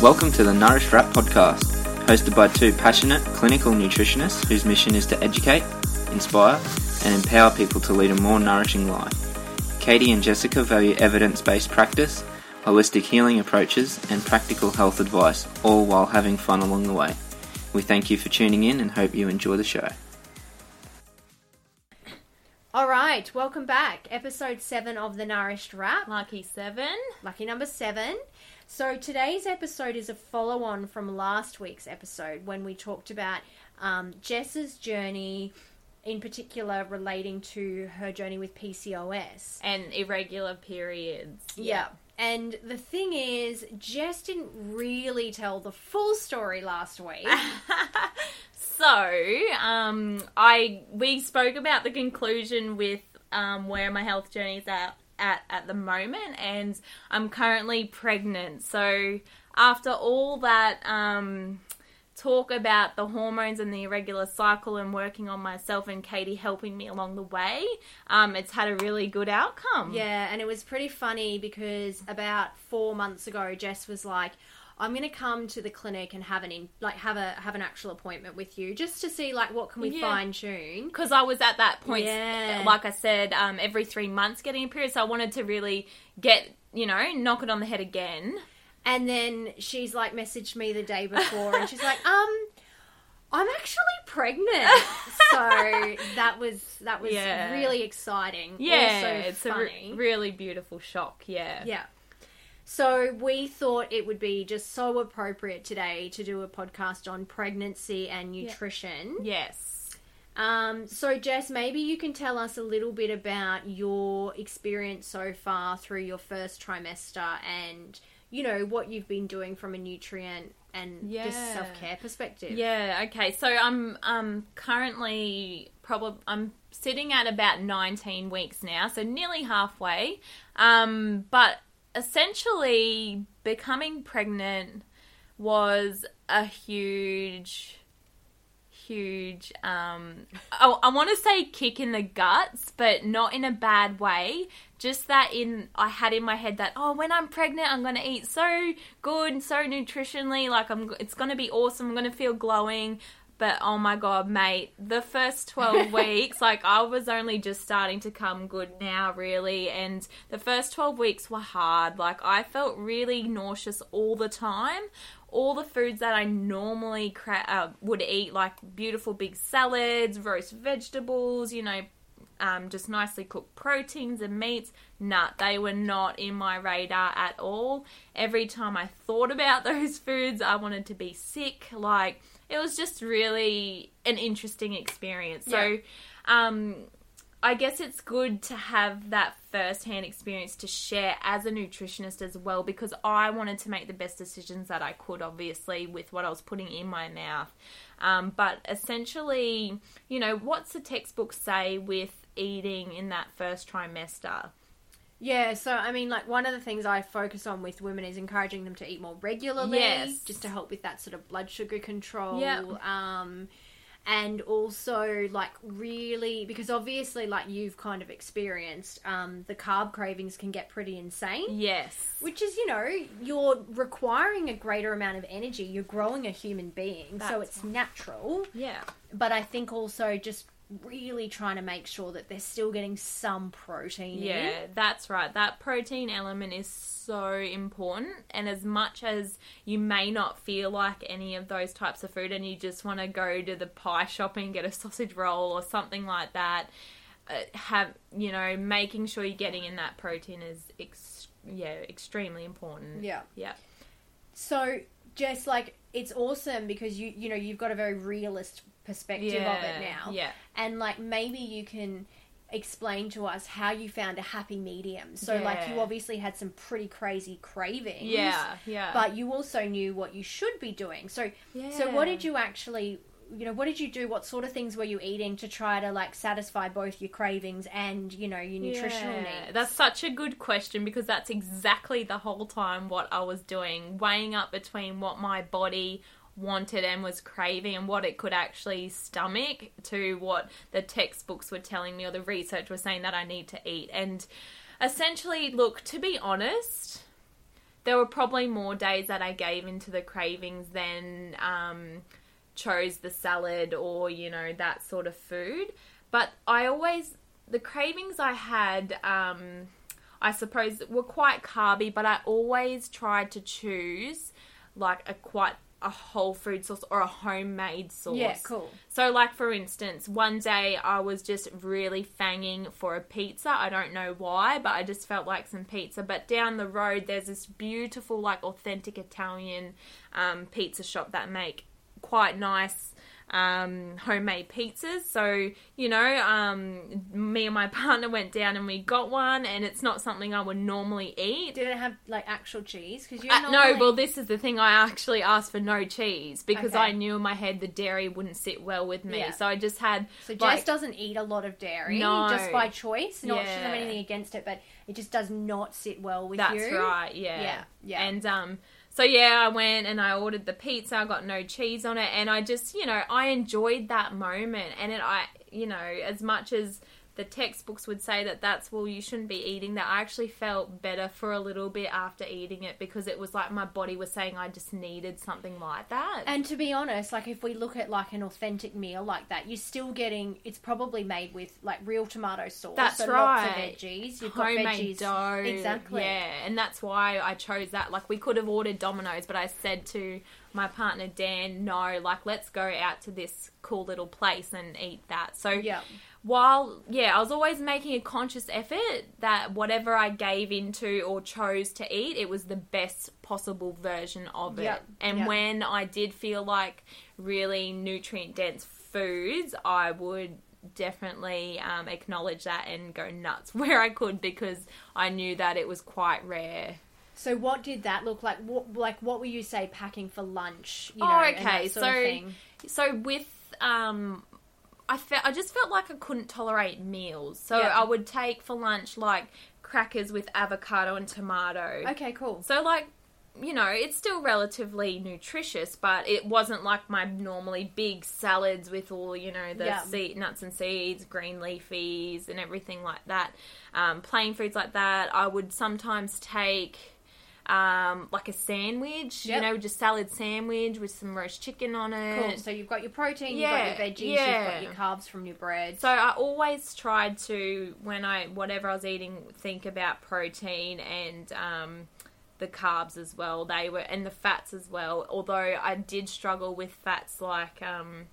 Welcome to the Nourished Wrap podcast, hosted by two passionate clinical nutritionists whose mission is to educate, inspire, and empower people to lead a more nourishing life. Katie and Jessica value evidence based practice, holistic healing approaches, and practical health advice, all while having fun along the way. We thank you for tuning in and hope you enjoy the show. All right, welcome back. Episode seven of the Nourished Wrap. Lucky seven. Lucky number seven. So today's episode is a follow on from last week's episode when we talked about um, Jess's journey, in particular relating to her journey with PCOS. And irregular periods. Yeah. And the thing is, Jess didn't really tell the full story last week. So, um, I we spoke about the conclusion with um, where my health journey is at, at at the moment, and I'm currently pregnant. So, after all that um, talk about the hormones and the irregular cycle, and working on myself and Katie helping me along the way, um, it's had a really good outcome. Yeah, and it was pretty funny because about four months ago, Jess was like, "I'm going to come to the clinic and have an in, like have a have an actual appointment with you just to see like what can we Yeah. fine tune." because I was at that point, Yeah. like I said, um, every three months getting a period. So I wanted to really get, you know, knock it on the head again. And then she's like messaged me the day before, and she's like, "Um, I'm actually pregnant." so that was that was Yeah. really exciting. Yeah, it's a re- really beautiful shock. Yeah. Yeah. So we thought it would be just so appropriate today to do a podcast on pregnancy and nutrition. Yes. Um, so Jess, maybe you can tell us a little bit about your experience so far through your first trimester and you know what you've been doing from a nutrient and just self-care perspective. Yeah. Okay. So I'm um currently probably I'm sitting at about 19 weeks now, so nearly halfway. Um, but essentially, becoming pregnant was a huge huge um oh, I want to say kick in the guts but not in a bad way. Just that in I had in my head that oh when I'm pregnant I'm going to eat so good so nutritionally like I'm it's going to be awesome I'm going to feel glowing but oh my god mate the first 12 weeks like I was only just starting to come good now really and the first 12 weeks were hard like I felt really nauseous all the time all the foods that I normally cra- uh, would eat, like beautiful big salads, roast vegetables, you know, um, just nicely cooked proteins and meats. Nah, they were not in my radar at all. Every time I thought about those foods, I wanted to be sick. Like, it was just really an interesting experience. So, Yeah. um, I guess it's good to have that first hand experience to share as a nutritionist as well because I wanted to make the best decisions that I could, obviously, with what I was putting in my mouth. Um, but essentially, you know, what's the textbook say with eating in that first trimester? Yeah, so I mean, like one of the things I focus on with women is encouraging them to eat more regularly, Yes. just to help with that sort of blood sugar control. Yeah. Um, and also like really because obviously like you've kind of experienced, um, the carb cravings can get pretty insane. Yes. Which is, you know, you're requiring a greater amount of energy. You're growing a human being, so That's it's natural. Yeah. But I think also just really trying to make sure that they're still getting some protein. in. Yeah, that's right. That protein element is so important. And as much as you may not feel like any of those types of food and you just want to go to the pie shop and get a sausage roll or something like that, uh, have, you know, making sure you're getting in that protein is, ex- yeah, extremely important. Yeah. Yeah. So, just like it's awesome because you you know you've got a very realist perspective of it now, Yeah. and like maybe you can explain to us how you found a happy medium. So, like you obviously had some pretty crazy cravings, Yeah. Yeah. but you also knew what you should be doing. So, yeah. so what did you actually? You know, what did you do? What sort of things were you eating to try to like satisfy both your cravings and you know your nutritional Yeah, needs? That's such a good question because that's exactly the whole time what I was doing, weighing up between what my body wanted and was craving and what it could actually stomach to what the textbooks were telling me or the research was saying that I need to eat. And essentially, look, to be honest, there were probably more days that I gave into the cravings than um, chose the salad or you know that sort of food. But I always the cravings I had. Um, I suppose were quite carby, but I always tried to choose like a quite a whole food sauce or a homemade sauce. Yeah, cool. So, like for instance, one day I was just really fanging for a pizza. I don't know why, but I just felt like some pizza. But down the road, there's this beautiful, like authentic Italian um, pizza shop that make quite nice um, homemade pizzas. So, you know, um, me and my partner went down and we got one, and it's not something I would normally eat. Did it have like actual cheese? Because you Uh, no, well, this is the thing. I actually asked for no cheese because Okay. I knew in my head the dairy wouldn't sit well with me. Yeah. So I just had So Jess like, doesn't eat a lot of dairy No. just by choice. Not she doesn't have anything against it, but it just does not sit well with That's you. That's right. Yeah. Yeah, yeah. And um, so yeah, I went and I ordered the pizza. I got no cheese on it, and I just, you know, I enjoyed that moment. And it, I, you know, as much as the textbooks would say that that's well, you shouldn't be eating that. I actually felt better for a little bit after eating it because it was like my body was saying I just needed something like that. And to be honest, like if we look at like an authentic meal like that, you're still getting. It's probably made with like real tomato sauce. That's so Lots of right. veggies. You've got homemade veggies. dough. Exactly. Yeah, and that's why I chose that. Like, we could have ordered Domino's, but I said to my partner Dan, no, like, let's go out to this cool little place and eat that. So, Yeah. while, yeah, I was always making a conscious effort that whatever I gave into or chose to eat, it was the best possible version of it. Yep, And yep. when I did feel like really nutrient dense foods, I would definitely um, acknowledge that and go nuts where I could because I knew that it was quite rare. So what did that look like? What like what were you say packing for lunch? You Oh, know, and okay, that sort of so-? So with um I felt I just felt like I couldn't tolerate meals. So Yeah. I would take for lunch like crackers with avocado and tomato. Okay, cool. So like you know, it's still relatively nutritious, but it wasn't like my normally big salads with all, you know, the Yeah. seed, nuts and seeds, green leafies, and everything like that. Um, plain foods like that. I would sometimes take um, like a sandwich, Yep. you know, just salad sandwich with some roast chicken on it. Cool. So you've got your protein, Yeah, you've got your veggies, yeah. you've got your carbs from your bread. So I always tried to, when I whatever I was eating, think about protein and um, the carbs as well. They were and the fats as well. Although I did struggle with fats like um,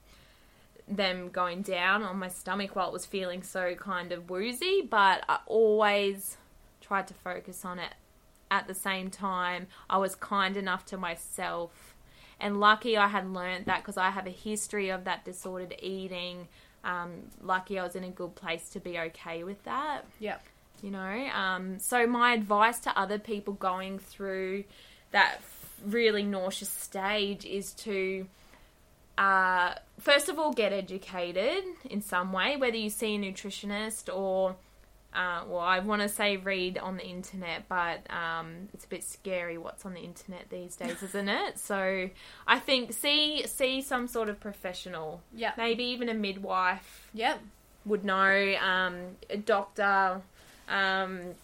them going down on my stomach while it was feeling so kind of woozy, but I always tried to focus on it. At the same time, I was kind enough to myself and lucky I had learned that because I have a history of that disordered eating. Um, lucky I was in a good place to be okay with that, Yep. you know. Um, so my advice to other people going through that really nauseous stage is to uh, first of all get educated in some way, whether you see a nutritionist or uh, well, I want to say read on the internet, but um, it's a bit scary what's on the internet these days, isn't it? So I think see see some sort of professional, Yep. maybe even a midwife Yep. would know, um, a doctor. Um,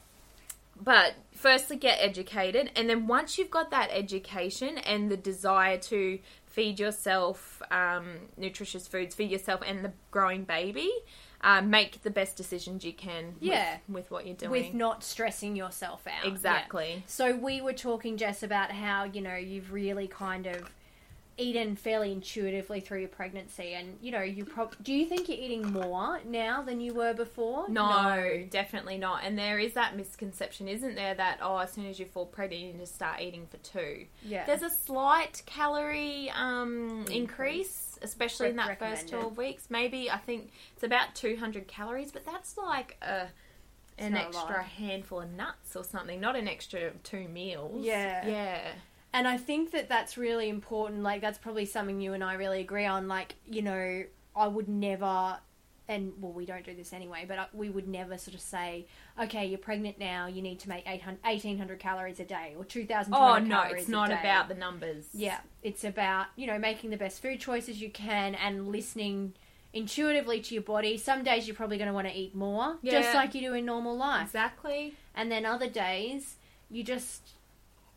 but firstly, get educated, and then once you've got that education and the desire to feed yourself um, nutritious foods, feed yourself and the growing baby, uh, make the best decisions you can. with- Yeah. with, what you're doing. With not stressing yourself out. Yeah. exactly. So we were talking, Jess, about how you know you've really kind of eaten fairly intuitively through your pregnancy, and you know you prob- do you think you're eating more now than you were before? No, definitely not. And there is that misconception, isn't there, that oh, as soon as you fall pregnant, you just start eating for two. Yeah. There's a slight calorie um, Increase. Especially in that first 12 weeks. Maybe I think it's about 200 calories, but that's like a, an extra lot. handful of nuts or something, not an extra two meals. Yeah. Yeah. And I think that that's really important. Like, that's probably something you and I really agree on. Like, you know, I would never, and well, we don't do this anyway, but we would never sort of say, okay, you're pregnant now, you need to make 800, 1,800 calories a day or 2,200 Oh, no, it's not about the numbers. Yeah, it's about, you know, making the best food choices you can and listening intuitively to your body. Some days you're probably going to want to eat more, just like you do in normal life. Exactly. And then other days, you just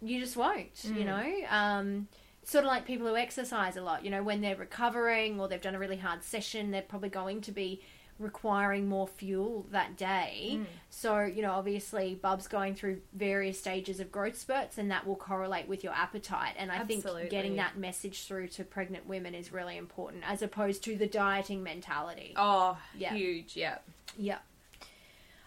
you just won't. Mm. You know, um, sort of like people who exercise a lot. You know, when they're recovering or they've done a really hard session, they're probably going to be requiring more fuel that day. Mm. So, you know, obviously, Bub's going through various stages of growth spurts, and that will correlate with your appetite. And I Absolutely. think getting that message through to pregnant women is really important, as opposed to the dieting mentality. Oh, Yeah. huge. Yeah. Yeah.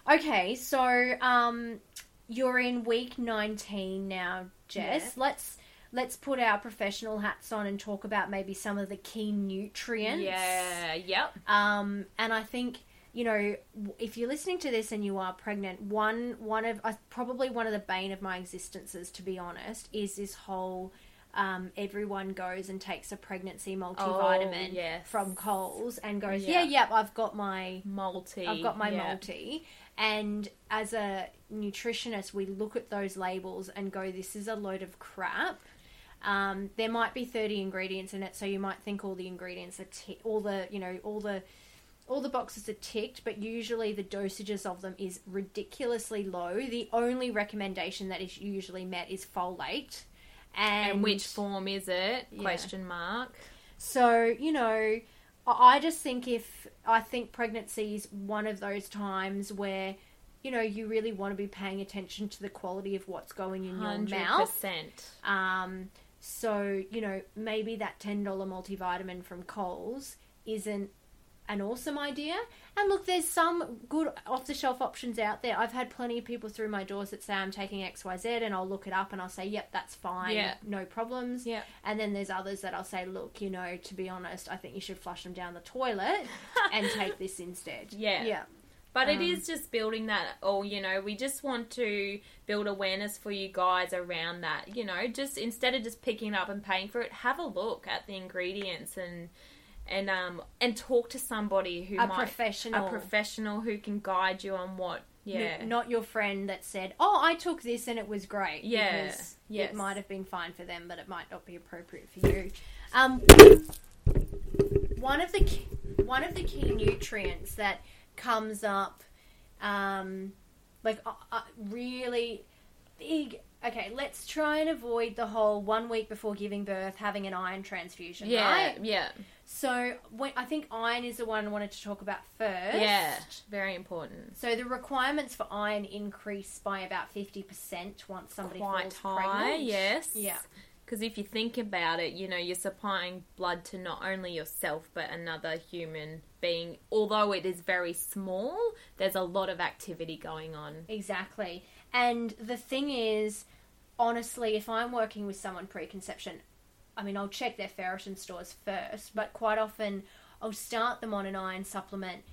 Okay, so um, you're in week 19 now, Jess. Yeah. Let's let's put our professional hats on and talk about maybe some of the key nutrients. Yeah. Yep. Um, and I think you know if you're listening to this and you are pregnant, one one of uh, probably one of the bane of my existences, to be honest, is this whole. Um, everyone goes and takes a pregnancy multivitamin Oh, yes. from Coles and goes, Yeah. yeah, yep, I've got my Multi. I've got my yeah. multi. And as a nutritionist, we look at those labels and go, this is a load of crap. Um, there might be 30 ingredients in it, so you might think all the ingredients are ti- all the, you know, all the all the boxes are ticked, but usually the dosages of them is ridiculously low. The only recommendation that is usually met is folate. And, And which form is it? Yeah. Question mark. so, you know, I I just think if I think pregnancy is one of those times where, you know, you really want to be paying attention to the quality of what's going in your mouth. Um, so, you know, maybe that $10 multivitamin from Coles isn't an awesome idea. And look, there's some good off the shelf options out there. I've had plenty of people through my doors that say I'm taking XYZ and I'll look it up and I'll say, yep, that's fine. Yeah. No problems. Yeah. And then there's others that I'll say, look, you know, to be honest, I think you should flush them down the toilet and take this instead. Yeah. Yeah. But it Um, is just building that, or you know, we just want to build awareness for you guys around that. You know, just instead of just picking it up and paying for it, have a look at the ingredients and and um and talk to somebody who A might professional. a professional who can guide you on what. Yeah, Not your friend that said, "Oh, I took this and it was great." Yeah, because yes. it might have been fine for them, but it might not be appropriate for you. Um, one of the key, one of the key nutrients that comes up, um, like uh, uh, really big. Okay, let's try and avoid the whole one week before giving birth having an iron transfusion. yeah, right? yeah, So when, I think iron is the one I wanted to talk about first. yeah. Very important. So the requirements for iron increase by about fifty percent once somebody Quite falls high, pregnant. yes. Yeah. Because if you think about it, you know, you're supplying blood to not only yourself but another human being. Although it is very small, there's a lot of activity going on. Exactly. And the thing is, honestly, if I'm working with someone preconception, I mean, I'll check their ferritin stores first, but quite often I'll start them on an iron supplement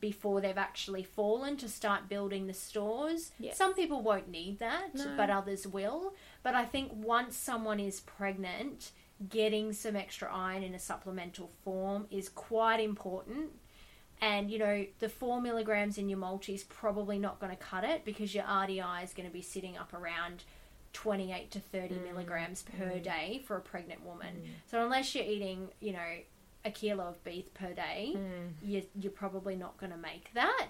before they've actually fallen to start building the stores. Yes. Some people won't need that, No. but others will. But I think once someone is pregnant, getting some extra iron in a supplemental form is quite important. And you know, the four milligrams in your multi is probably not going to cut it because your RDI is going to be sitting up around 28 to 30 mm. milligrams per mm. day for a pregnant woman. Mm. So unless you're eating, you know, a kilo of beef per day, you, you're probably not going to make that.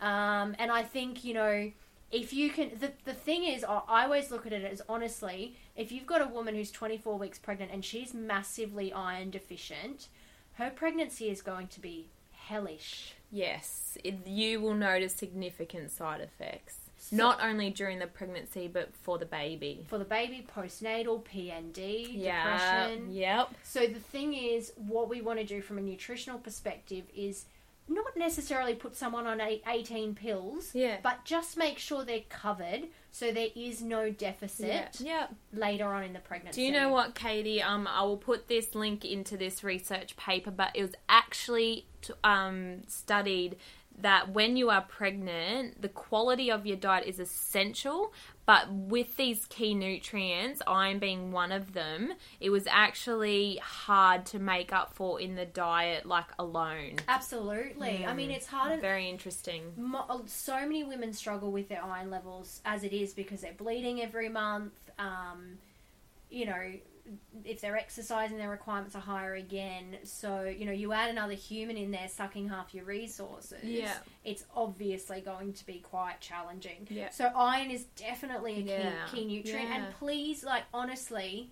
Um, and I think, you know, if you can, the, the thing is, I always look at it as honestly, if you've got a woman who's 24 weeks pregnant and she's massively iron deficient, her pregnancy is going to be hellish. Yes, it, you will notice significant side effects. Not only during the pregnancy, but for the baby. For the baby, postnatal, PND, Yeah. depression. Yep. So the thing is, what we want to do from a nutritional perspective is not necessarily put someone on 18 pills, Yeah. but just make sure they're covered so there is no deficit Yeah. later on in the pregnancy. Do you know what, Katie? Um, I will put this link into this research paper, but it was actually t- um, studied that when you are pregnant, the quality of your diet is essential. But with these key nutrients, iron being one of them, it was actually hard to make up for in the diet, like alone. Absolutely. I mean, it's hard. Very interesting. So many women struggle with their iron levels as it is because they're bleeding every month. Um, you know, if they're exercising, their requirements are higher again. So you know, you add another human in there sucking half your resources. Yeah. it's obviously going to be quite challenging. Yeah. So iron is definitely a key, Yeah. key nutrient, Yeah. and please, like honestly.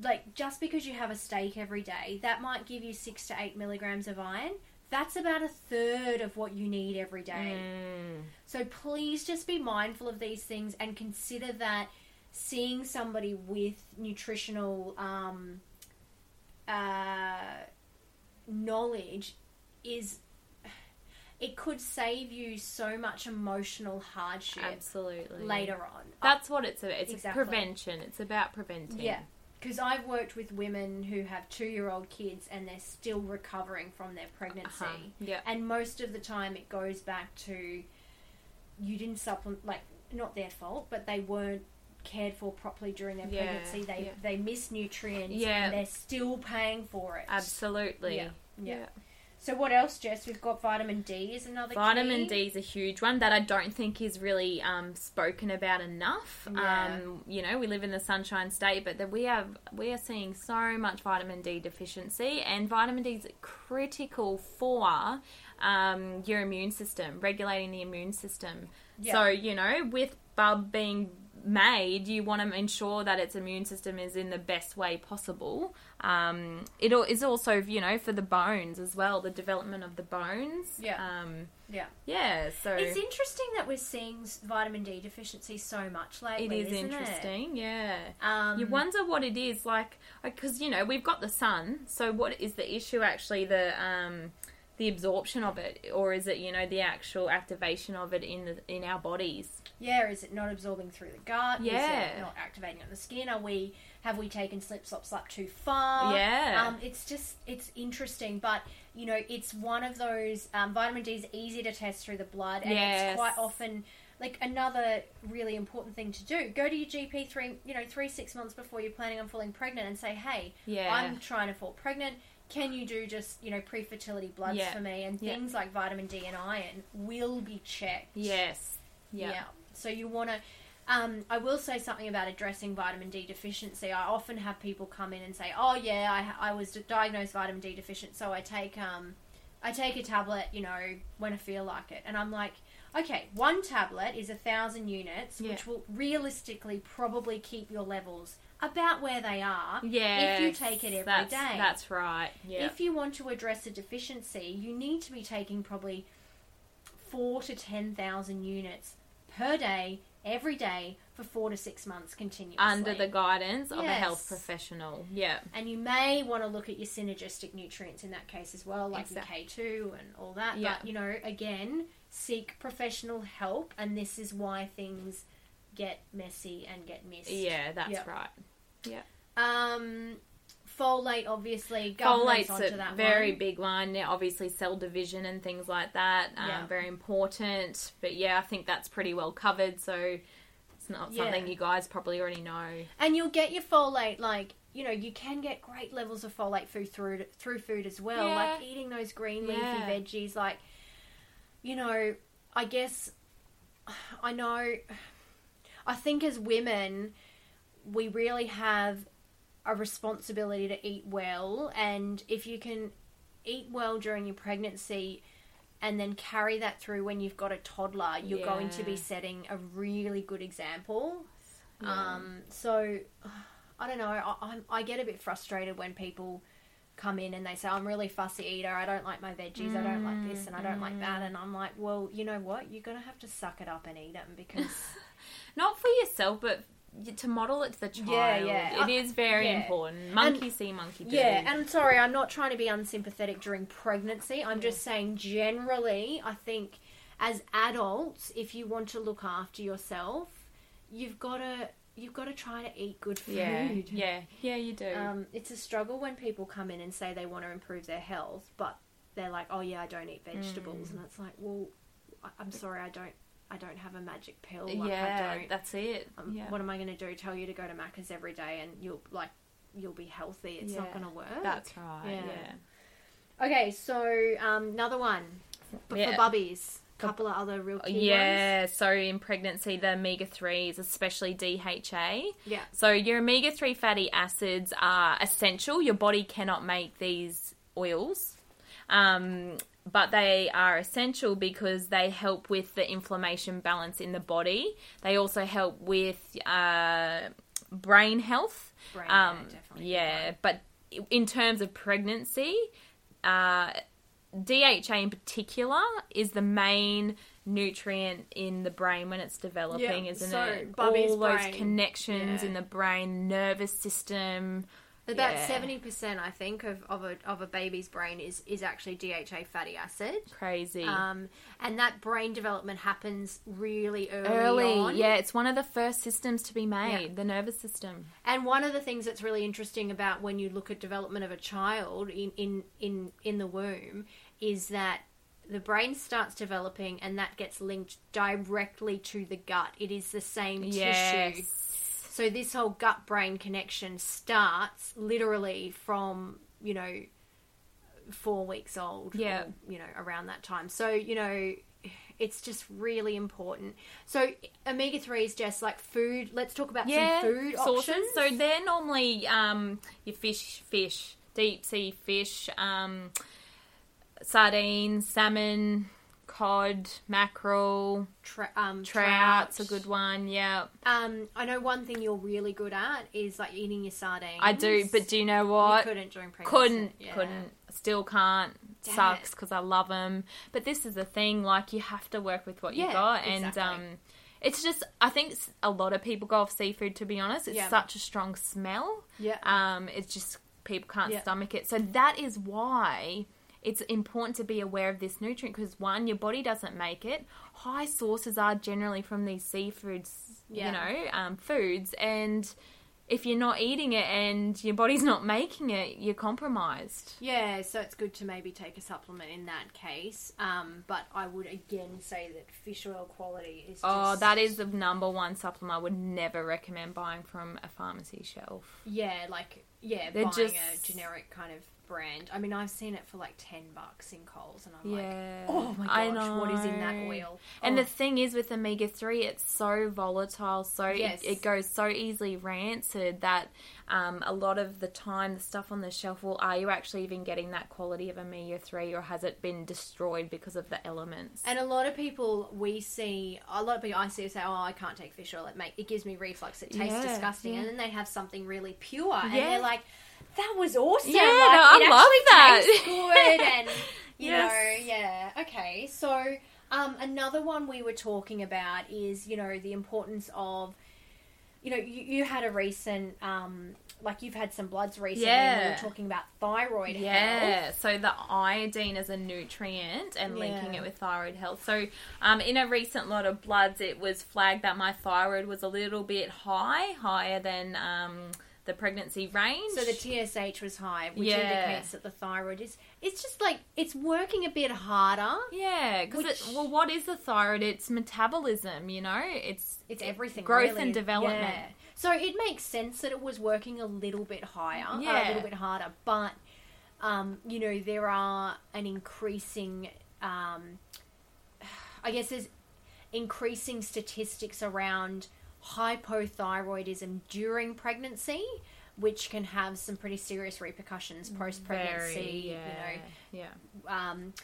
Like just because you have a steak every day, that might give you six to eight milligrams of iron. That's about a third of what you need every day. Mm. So please just be mindful of these things and consider that seeing somebody with nutritional um, uh, knowledge is it could save you so much emotional hardship Absolutely. later on. That's what it's about. It's Exactly. prevention. It's about preventing. Yeah. Because I've worked with women who have two year old kids and they're still recovering from their pregnancy. Uh-huh. Yeah. And most of the time it goes back to you didn't supplement, like, not their fault, but they weren't cared for properly during their Yeah, pregnancy. They yeah. they miss nutrients Yeah. and they're still paying for it. Absolutely. Yeah. Yeah. So what else, Jess? We've got vitamin D is another Vitamin key. D is a huge one that I don't think is really um, spoken about enough. Yeah. Um, you know, we live in the Sunshine State, but that we have we are seeing so much vitamin D deficiency, and vitamin D is critical for um, your immune system, regulating the immune system. Yeah. So you know, with bub being made, you want to ensure that its immune system is in the best way possible. Um, it is also, you know, for the bones as well, the development of the bones. Yeah. Um, Yeah. yeah, so It's interesting that we're seeing vitamin D deficiency so much lately. it is interesting. Yeah. Um, you wonder what it is like because you know we've got the sun. So what is the issue actually? The um, the absorption of it, or is it you know the actual activation of it in the in our bodies? Yeah, is it not absorbing through the gut? Is Yeah. it not activating on the skin? Are we have we taken slip slop slap too far? Yeah. Um, it's just it's interesting, but you know, it's one of those um, vitamin D is easy to test through the blood, and Yes. it's quite often like another really important thing to do. Go to your GP three you know three six months before you're planning on falling pregnant, and say, hey, Yeah. I'm trying to fall pregnant. Can you do just you know pre-fertility bloods Yeah. for me? And Yeah. things like vitamin D and iron will be checked. yes. Yeah. So you want to. Um, I will say something about addressing vitamin D deficiency. I often have people come in and say, "Oh yeah, I, I was diagnosed vitamin D deficient, so I take um, I take a tablet, you know, when I feel like it." And I'm like, "Okay, one tablet is a thousand units, Yeah. which will realistically probably keep your levels about where they are Yeah. if you take it every day. that's, That's right. Yeah. If you want to address a deficiency, you need to be taking probably four to ten thousand units per day, every day, for four to six months continuously. Under the guidance of a health professional. Yeah. and you may want to look at your synergistic nutrients in that case as well, like Exact- your K two and all that. Yeah. But you know, again, seek professional help, and this is why things get messy and get missed. Yeah, that's Yep. right. Yeah. Um, folate, obviously, Folate's onto a that very one. big one. Yeah, obviously, cell division and things like that, um, Yeah. very important. But yeah, I think that's pretty well covered. So it's not Yeah. something you guys probably already know. And you'll get your folate, like you know, you can get great levels of folate food through through food as well, Yeah. like eating those green leafy veggies. Like, you know, I guess I know. I think as women, we really have a responsibility to eat well, and if you can eat well during your pregnancy. And then carry that through when you've got a toddler, you're going to be setting a really good example. Yeah. Um, so I don't know. I, I get a bit frustrated when people come in and they say, "I'm really fussy eater. I don't like my veggies. I don't like this and I don't like that." And I'm like, "Well, you know what? You're gonna have to suck it up and eat them because Not for yourself, but to model it to the child. Yeah, yeah. It is very yeah. important. Monkey see, monkey do. yeah." And I'm sorry, I'm not trying to be unsympathetic during pregnancy. I'm just saying generally, I think as adults, if you want to look after yourself, you've got to you've got to try to eat good food. yeah, yeah, yeah, you do. Um, it's a struggle when people come in and say they want to improve their health, but they're like, "Oh yeah, I don't eat vegetables," Mm. and it's like, "Well, I'm sorry, I don't, I don't have a magic pill. Like, yeah, I don't. that's it. Um, yeah. What am I going to do? Tell you to go to Macca's every day and you'll like, you'll be healthy? It's not going to work. That's right. Yeah. Yeah. okay. So um, another one for, Yeah. for bubbies, couple of other real key ones. Yeah, so in pregnancy, the omega 3s, especially DHA. Yeah. So your omega 3 fatty acids are essential. Your body cannot make these oils. Um, but they are essential because they help with the inflammation balance in the body. They also help with uh, brain health. Brain, um, definitely. yeah, but in terms of pregnancy, uh, DHA in particular is the main nutrient in the brain when it's developing, Yeah, isn't so it? Bubby's All those brain, connections yeah. in the brain, nervous system. About seventy percent, I think, of, of a of a baby's brain is is actually DHA fatty acid. Crazy. Um, and that brain development happens really early, Early, on. yeah, it's one of the first systems to be made, Yeah. the nervous system. And one of the things that's really interesting about when you look at development of a child in in in, in the womb is that the brain starts developing and that gets linked directly to the gut. It is the same tissue. So this whole gut brain connection starts literally from, you know, 4 weeks old Yeah. or, you know, around that time. So, you know, it's just really important. So omega 3s just like food. Let's talk about Yeah, some food sources. options. So they're normally um, your fish, fish, deep sea fish, um, sardines, salmon, cod, mackerel, Tra- um, trout's trout. a good one. Yeah, Um, I know one thing you're really good at is like eating your sardines. I do. But do you know you what? couldn't during pregnancy. couldn't Yeah. couldn't still can't Damn sucks because i love them but this is the thing like you have to work with what you Yeah, got and exactly. um it's just i think a lot of people go off seafood to be honest it's Yeah. such a strong smell Yeah. um it's just people can't stomach it so that is why it's important to be aware of this nutrient because one your body doesn't make it high sources are generally from these seafoods Yeah. you know um, foods and if you're not eating it and your body's not making it, you're compromised. Yeah, so it's good to maybe take a supplement in that case. Um, but I would again say that fish oil quality is. Just, Oh, that is the number one supplement I would never recommend buying from a pharmacy shelf. Yeah, like yeah, They're buying just- a generic kind of brand. I mean, I've seen it for like ten bucks in Coles, and I'm Yeah. like, oh my gosh, what is in that oil? And Oh. the thing is with omega three, it's so volatile, so Yes. it, it goes so easily rancid that um, a lot of the time the stuff on the shelf, well, are you actually even getting that quality of omega three, or has it been destroyed because of the elements? And a lot of people we see, a lot of people I see say, "Oh, I can't take fish oil. It make it gives me reflux. It tastes Yeah, disgusting." yeah. And then they have something really pure, and they're like, "That was awesome! Yeah, like, no, I love that." good." And you Yes. know, yeah, okay. So um, another one we were talking about is you know the importance of, you know, you, you had a recent. Um, like you've had some bloods recently, and we were talking about thyroid health. Yeah, so the iodine is a nutrient and linking it with thyroid health. So, um, in a recent lot of bloods, it was flagged that my thyroid was a little bit high, higher than um, the pregnancy range. So the TSH was high, which Yeah. indicates that the thyroid is. It's just like it's working a bit harder. yeah, because well, what is the thyroid? It's metabolism. You know, it's It's everything. growth really. and development. Yeah. So it makes sense that it was working a little bit higher, uh, a little bit harder. But um, you know, there are an increasing. Um, I guess there's increasing statistics around hypothyroidism during pregnancy, which can have some pretty serious repercussions post pregnancy. Yeah, You yeah, know, um,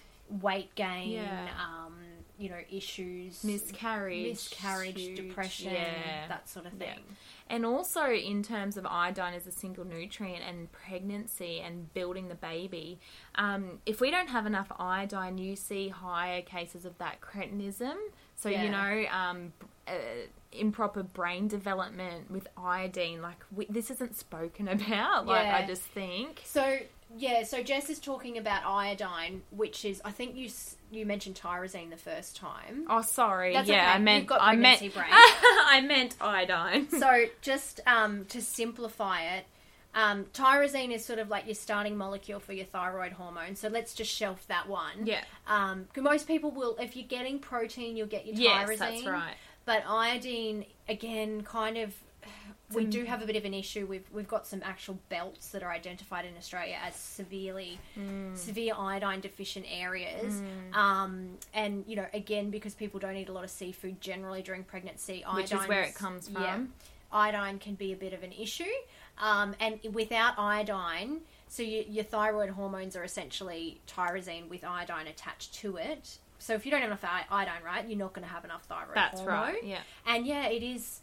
weight gain, Yeah. um, you know, issues, miscarriage, miscarriage, huge, depression, yeah. that sort of Yeah. thing. And also in terms of iodine as a single nutrient and pregnancy and building the baby, um, if we don't have enough iodine, you see higher cases of that cretinism. So Yeah. you know, um, uh, improper brain development with iodine. Like we, this isn't spoken about. Like Yeah. I just think. So yeah, so Jess is talking about iodine, which is I think you you mentioned tyrosine the first time. Oh, sorry. That's yeah, okay. I meant I meant brain. I meant iodine. so just um, to simplify it. Um, tyrosine is sort of like your starting molecule for your thyroid hormone, so let's just shelf that one. yeah. Um, most people will, if you're getting protein, you'll get your tyrosine. Yes, tyrosine. that's right. But iodine, again, kind of we do have a bit of an issue. We've we've got some actual belts that are identified in Australia as severely Mm. severe iodine deficient areas. Um, and you know, again, because people don't eat a lot of seafood generally during pregnancy, Which is where it comes yeah, from. iodine can be a bit of an issue. Um, and without iodine, so you, your thyroid hormones are essentially tyrosine with iodine attached to it. So if you don't have enough iodine, right, you're not going to have enough thyroid That's hormone. right. Yeah. And yeah, it is.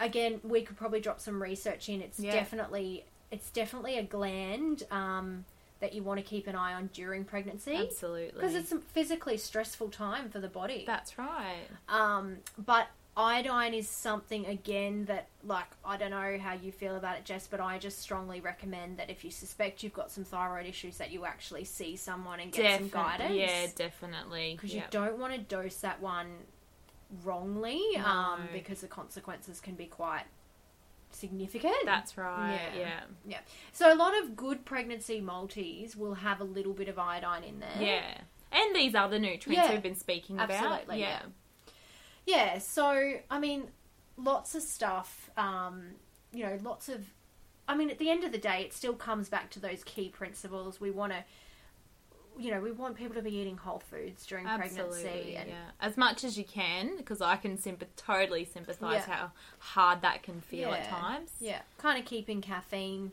Again, we could probably drop some research in. It's Yeah. definitely it's definitely a gland um, that you want to keep an eye on during pregnancy Absolutely. because it's a physically stressful time for the body. That's right. Um, but iodine is something again that, like, I don't know how you feel about it, Jess, but I just strongly recommend that if you suspect you've got some thyroid issues, that you actually see someone and get some guidance. Yeah, definitely. because Yep. you don't want to dose that one wrongly, No. um, because the consequences can be quite significant. That's right. Yeah. Yeah. yeah. So a lot of good pregnancy multis will have a little bit of iodine in there. Yeah. And these other nutrients Yeah. we've been speaking about. Absolutely, Yeah. Yeah, so I mean, lots of stuff. Um, you know, lots of. I mean, at the end of the day, it still comes back to those key principles. We want to, you know, we want people to be eating whole foods during Absolutely. pregnancy, and yeah. As much as you can, because I can sympa- totally sympathise Yeah. how hard that can feel at times. yeah, kind of keeping caffeine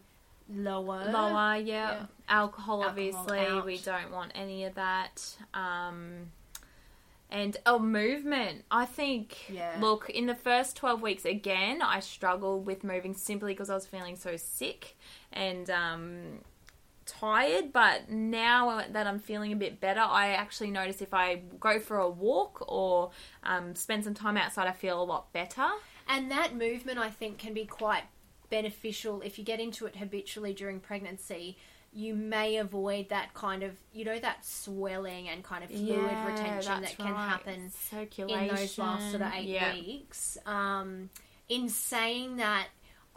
lower. Lower, yeah. Yeah. Alcohol, Alcohol obviously, out. we don't want any of that. Um, and oh, movement. I think. Yeah. Look, in the first twelve weeks, again, I struggled with moving simply because I was feeling so sick and um, tired. But now that I'm feeling a bit better, I actually notice if I go for a walk or um, spend some time outside, I feel a lot better. And that movement, I think, can be quite beneficial if you get into it habitually during pregnancy. You may avoid that kind of, you know, that swelling and kind of fluid Yeah, retention that can right. happen in those last sort of eight Yeah. weeks. Um, in saying that,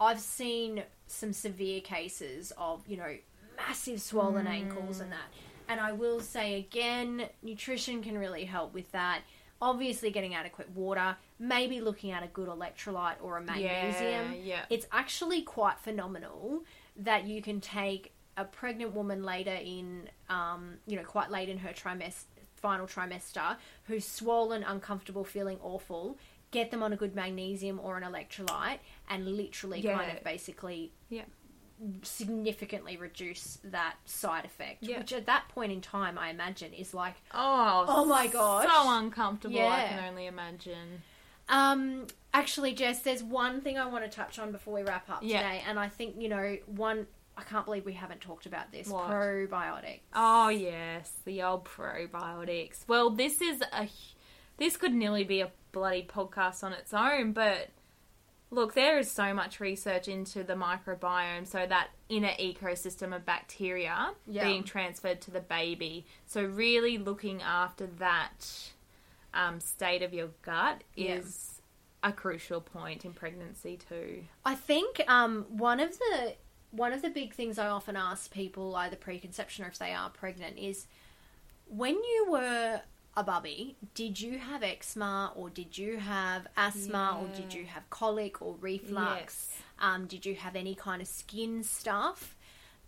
I've seen some severe cases of, you know, massive swollen ankles and that. And I will say again, nutrition can really help with that. Obviously, getting adequate water, maybe looking at a good electrolyte or a magnesium. Yeah, yeah. It's actually quite phenomenal that you can take a pregnant woman later in, um, you know, quite late in her trimester, final trimester, who's swollen, uncomfortable, feeling awful, get them on a good magnesium or an electrolyte, and literally kind of basically Yeah. significantly reduce that side effect. Yeah. Which at that point in time, I imagine, is like Oh, Oh my god, So uncomfortable, I can only imagine. Um, actually, Jess, there's one thing I want to touch on before we wrap up Yeah. today, and I think you know one. I can't believe we haven't talked about this What? probiotics. Oh yes, the old probiotics. Well, this is a this could nearly be a bloody podcast on its own, but look, there is so much research into the microbiome, so that inner ecosystem of bacteria Yeah. being transferred to the baby. So really looking after that um, state of your gut Yeah. is a crucial point in pregnancy too. I think um, one of the one of the big things I often ask people, either preconception or if they are pregnant, is when you were a bubby, did you have eczema or did you have asthma or did you have colic or reflux? Yes. Um, did you have any kind of skin stuff?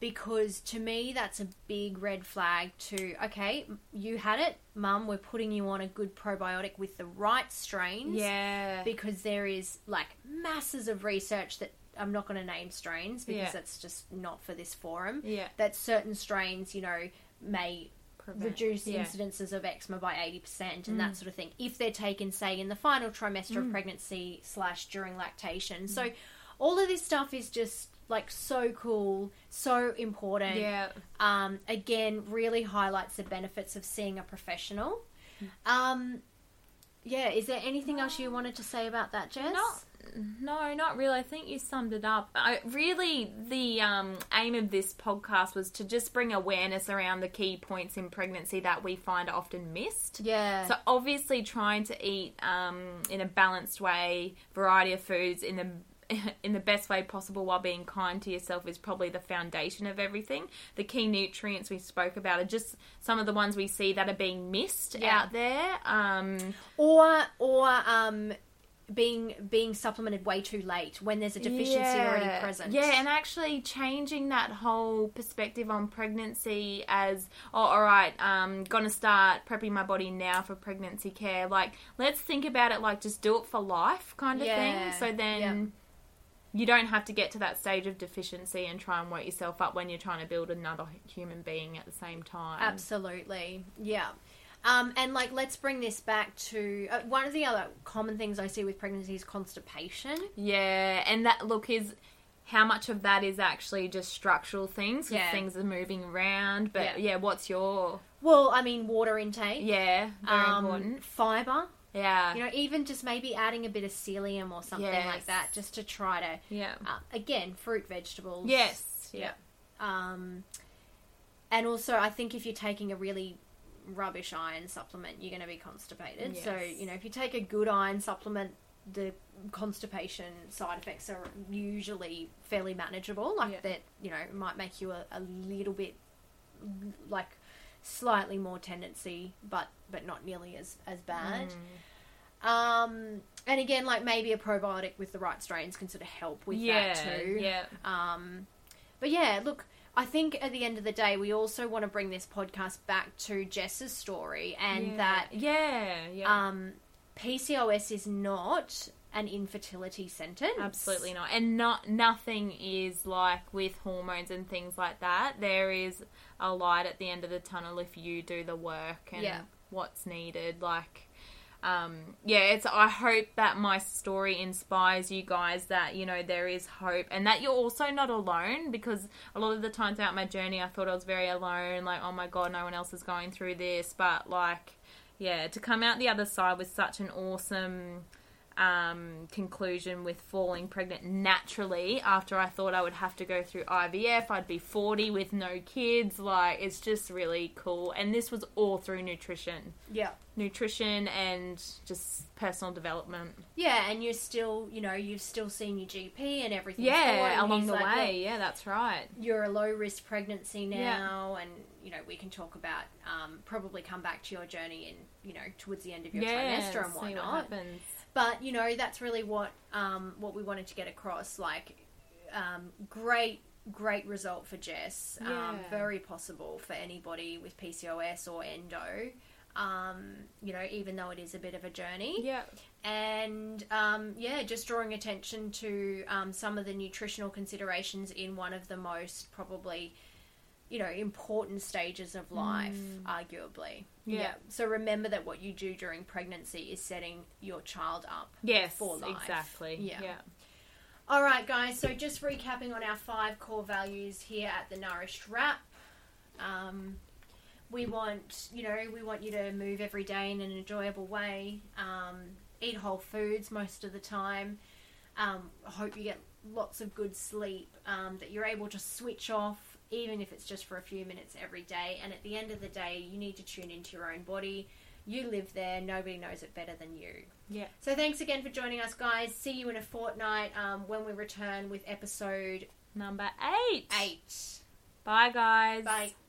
Because to me, that's a big red flag to, okay, you had it, mum, we're putting you on a good probiotic with the right strains Yeah. because there is like masses of research that I'm not going to name strains because Yeah. that's just not for this forum. Yeah. That certain strains, you know, may Prevent- reduce yeah. Mm. incidences of eczema by 80% and that sort of thing if they're taken say in the final trimester of pregnancy slash during lactation so Mm. all of this stuff is just like so cool so important Yeah. um, again really highlights the benefits of seeing a professional um, yeah is there anything else you wanted to say about that jess Not, no, not really. I think you summed it up. I, really, the um, aim of this podcast was to just bring awareness around the key points in pregnancy that we find are often missed. yeah So obviously, trying to eat um, in a balanced way, variety of foods in the in the best way possible while being kind to yourself is probably the foundation of everything. The key nutrients we spoke about are just some of the ones we see that are being missed Yeah. out there. Um, or or um being being supplemented way too late when there's a deficiency already present. Yeah, and actually changing that whole perspective on pregnancy as, oh, all right, um, gonna start prepping my body now for pregnancy care. Like, let's think about it like just do it for life kind of Yeah, thing. So then. yeah. You don't have to get to that stage of deficiency and try and work yourself up when you're trying to build another human being at the same time. Absolutely. Yeah. Um, and like, let's bring this back to uh, one of the other common things I see with pregnancy is constipation. Yeah, and that look is how much of that is actually just structural things Yeah. things are moving around. But Yeah. yeah, what's your Well, I mean, water intake. yeah very um, important. Fiber. Yeah, You know, even just maybe adding a bit of psyllium or something like that, just to try to. yeah, Uh, again, fruit, vegetables. yes, yeah, Um, and also, I think if you're taking a really rubbish iron supplement, you're going to be constipated. So, you know, if you take a good iron supplement, the constipation side effects are usually fairly manageable. Like Yeah. that, you know, might make you a, a little bit like slightly more tendency, but but not nearly as as bad. Mm. Um, and again, like maybe a probiotic with the right strains can sort of help with yeah, that too. yeah, Um, but yeah, look, I think at the end of the day, we also want to bring this podcast back to Jess's story and yeah. that yeah, yeah. um, PCOS is not an infertility sentence. Absolutely not. And not nothing is like with hormones and things like that. There is a light at the end of the tunnel if you do the work and Yeah. what's needed. Like um yeah, it's I hope that my story inspires you guys that, you know, there is hope and that you're also not alone because a lot of the times throughout my journey I thought I was very alone, like, oh my god, no one else is going through this. But like yeah, to come out the other side with such an awesome um, conclusion with falling pregnant naturally after I thought I would have to go through IVF. I'd be 40 with no kids. Like, it's just really cool. And this was all through nutrition. Yeah. Nutrition and just personal development. Yeah, and you're still, you know, you've still seen your GP and everything. Yeah, and along the like, way. "Look, Yeah, that's right. you're a low risk pregnancy Yeah. now, and you know we can talk about um, probably come back to your journey in you know towards the end of your yeah, trimester and see what whatnot. happens. But you know that's really what um, what we wanted to get across. Like, um, great great result for Jess. Um, very possible for anybody with PCOS or endo. Um, you know, even though it is a bit of a journey Yeah. and um, yeah, just drawing attention to um, some of the nutritional considerations in one of the most probably, you know, important stages of life, arguably. Mm. Yeah. So remember that what you do during pregnancy is setting your child up. Yes, For life. exactly. Yeah. yeah. All right, guys. So just recapping on our five core values here at the Nourished Wrap. Um, we want, you know, we want you to move every day in an enjoyable way. Um, eat whole foods most of the time. Um, hope you get lots of good sleep. Um, that you're able to switch off, even if it's just for a few minutes every day. And at the end of the day, you need to tune into your own body. You live there. Nobody knows it better than you. Yeah. So thanks again for joining us, guys. See you in a fortnight um, when we return with episode Number eight. eight. Bye, guys. Bye.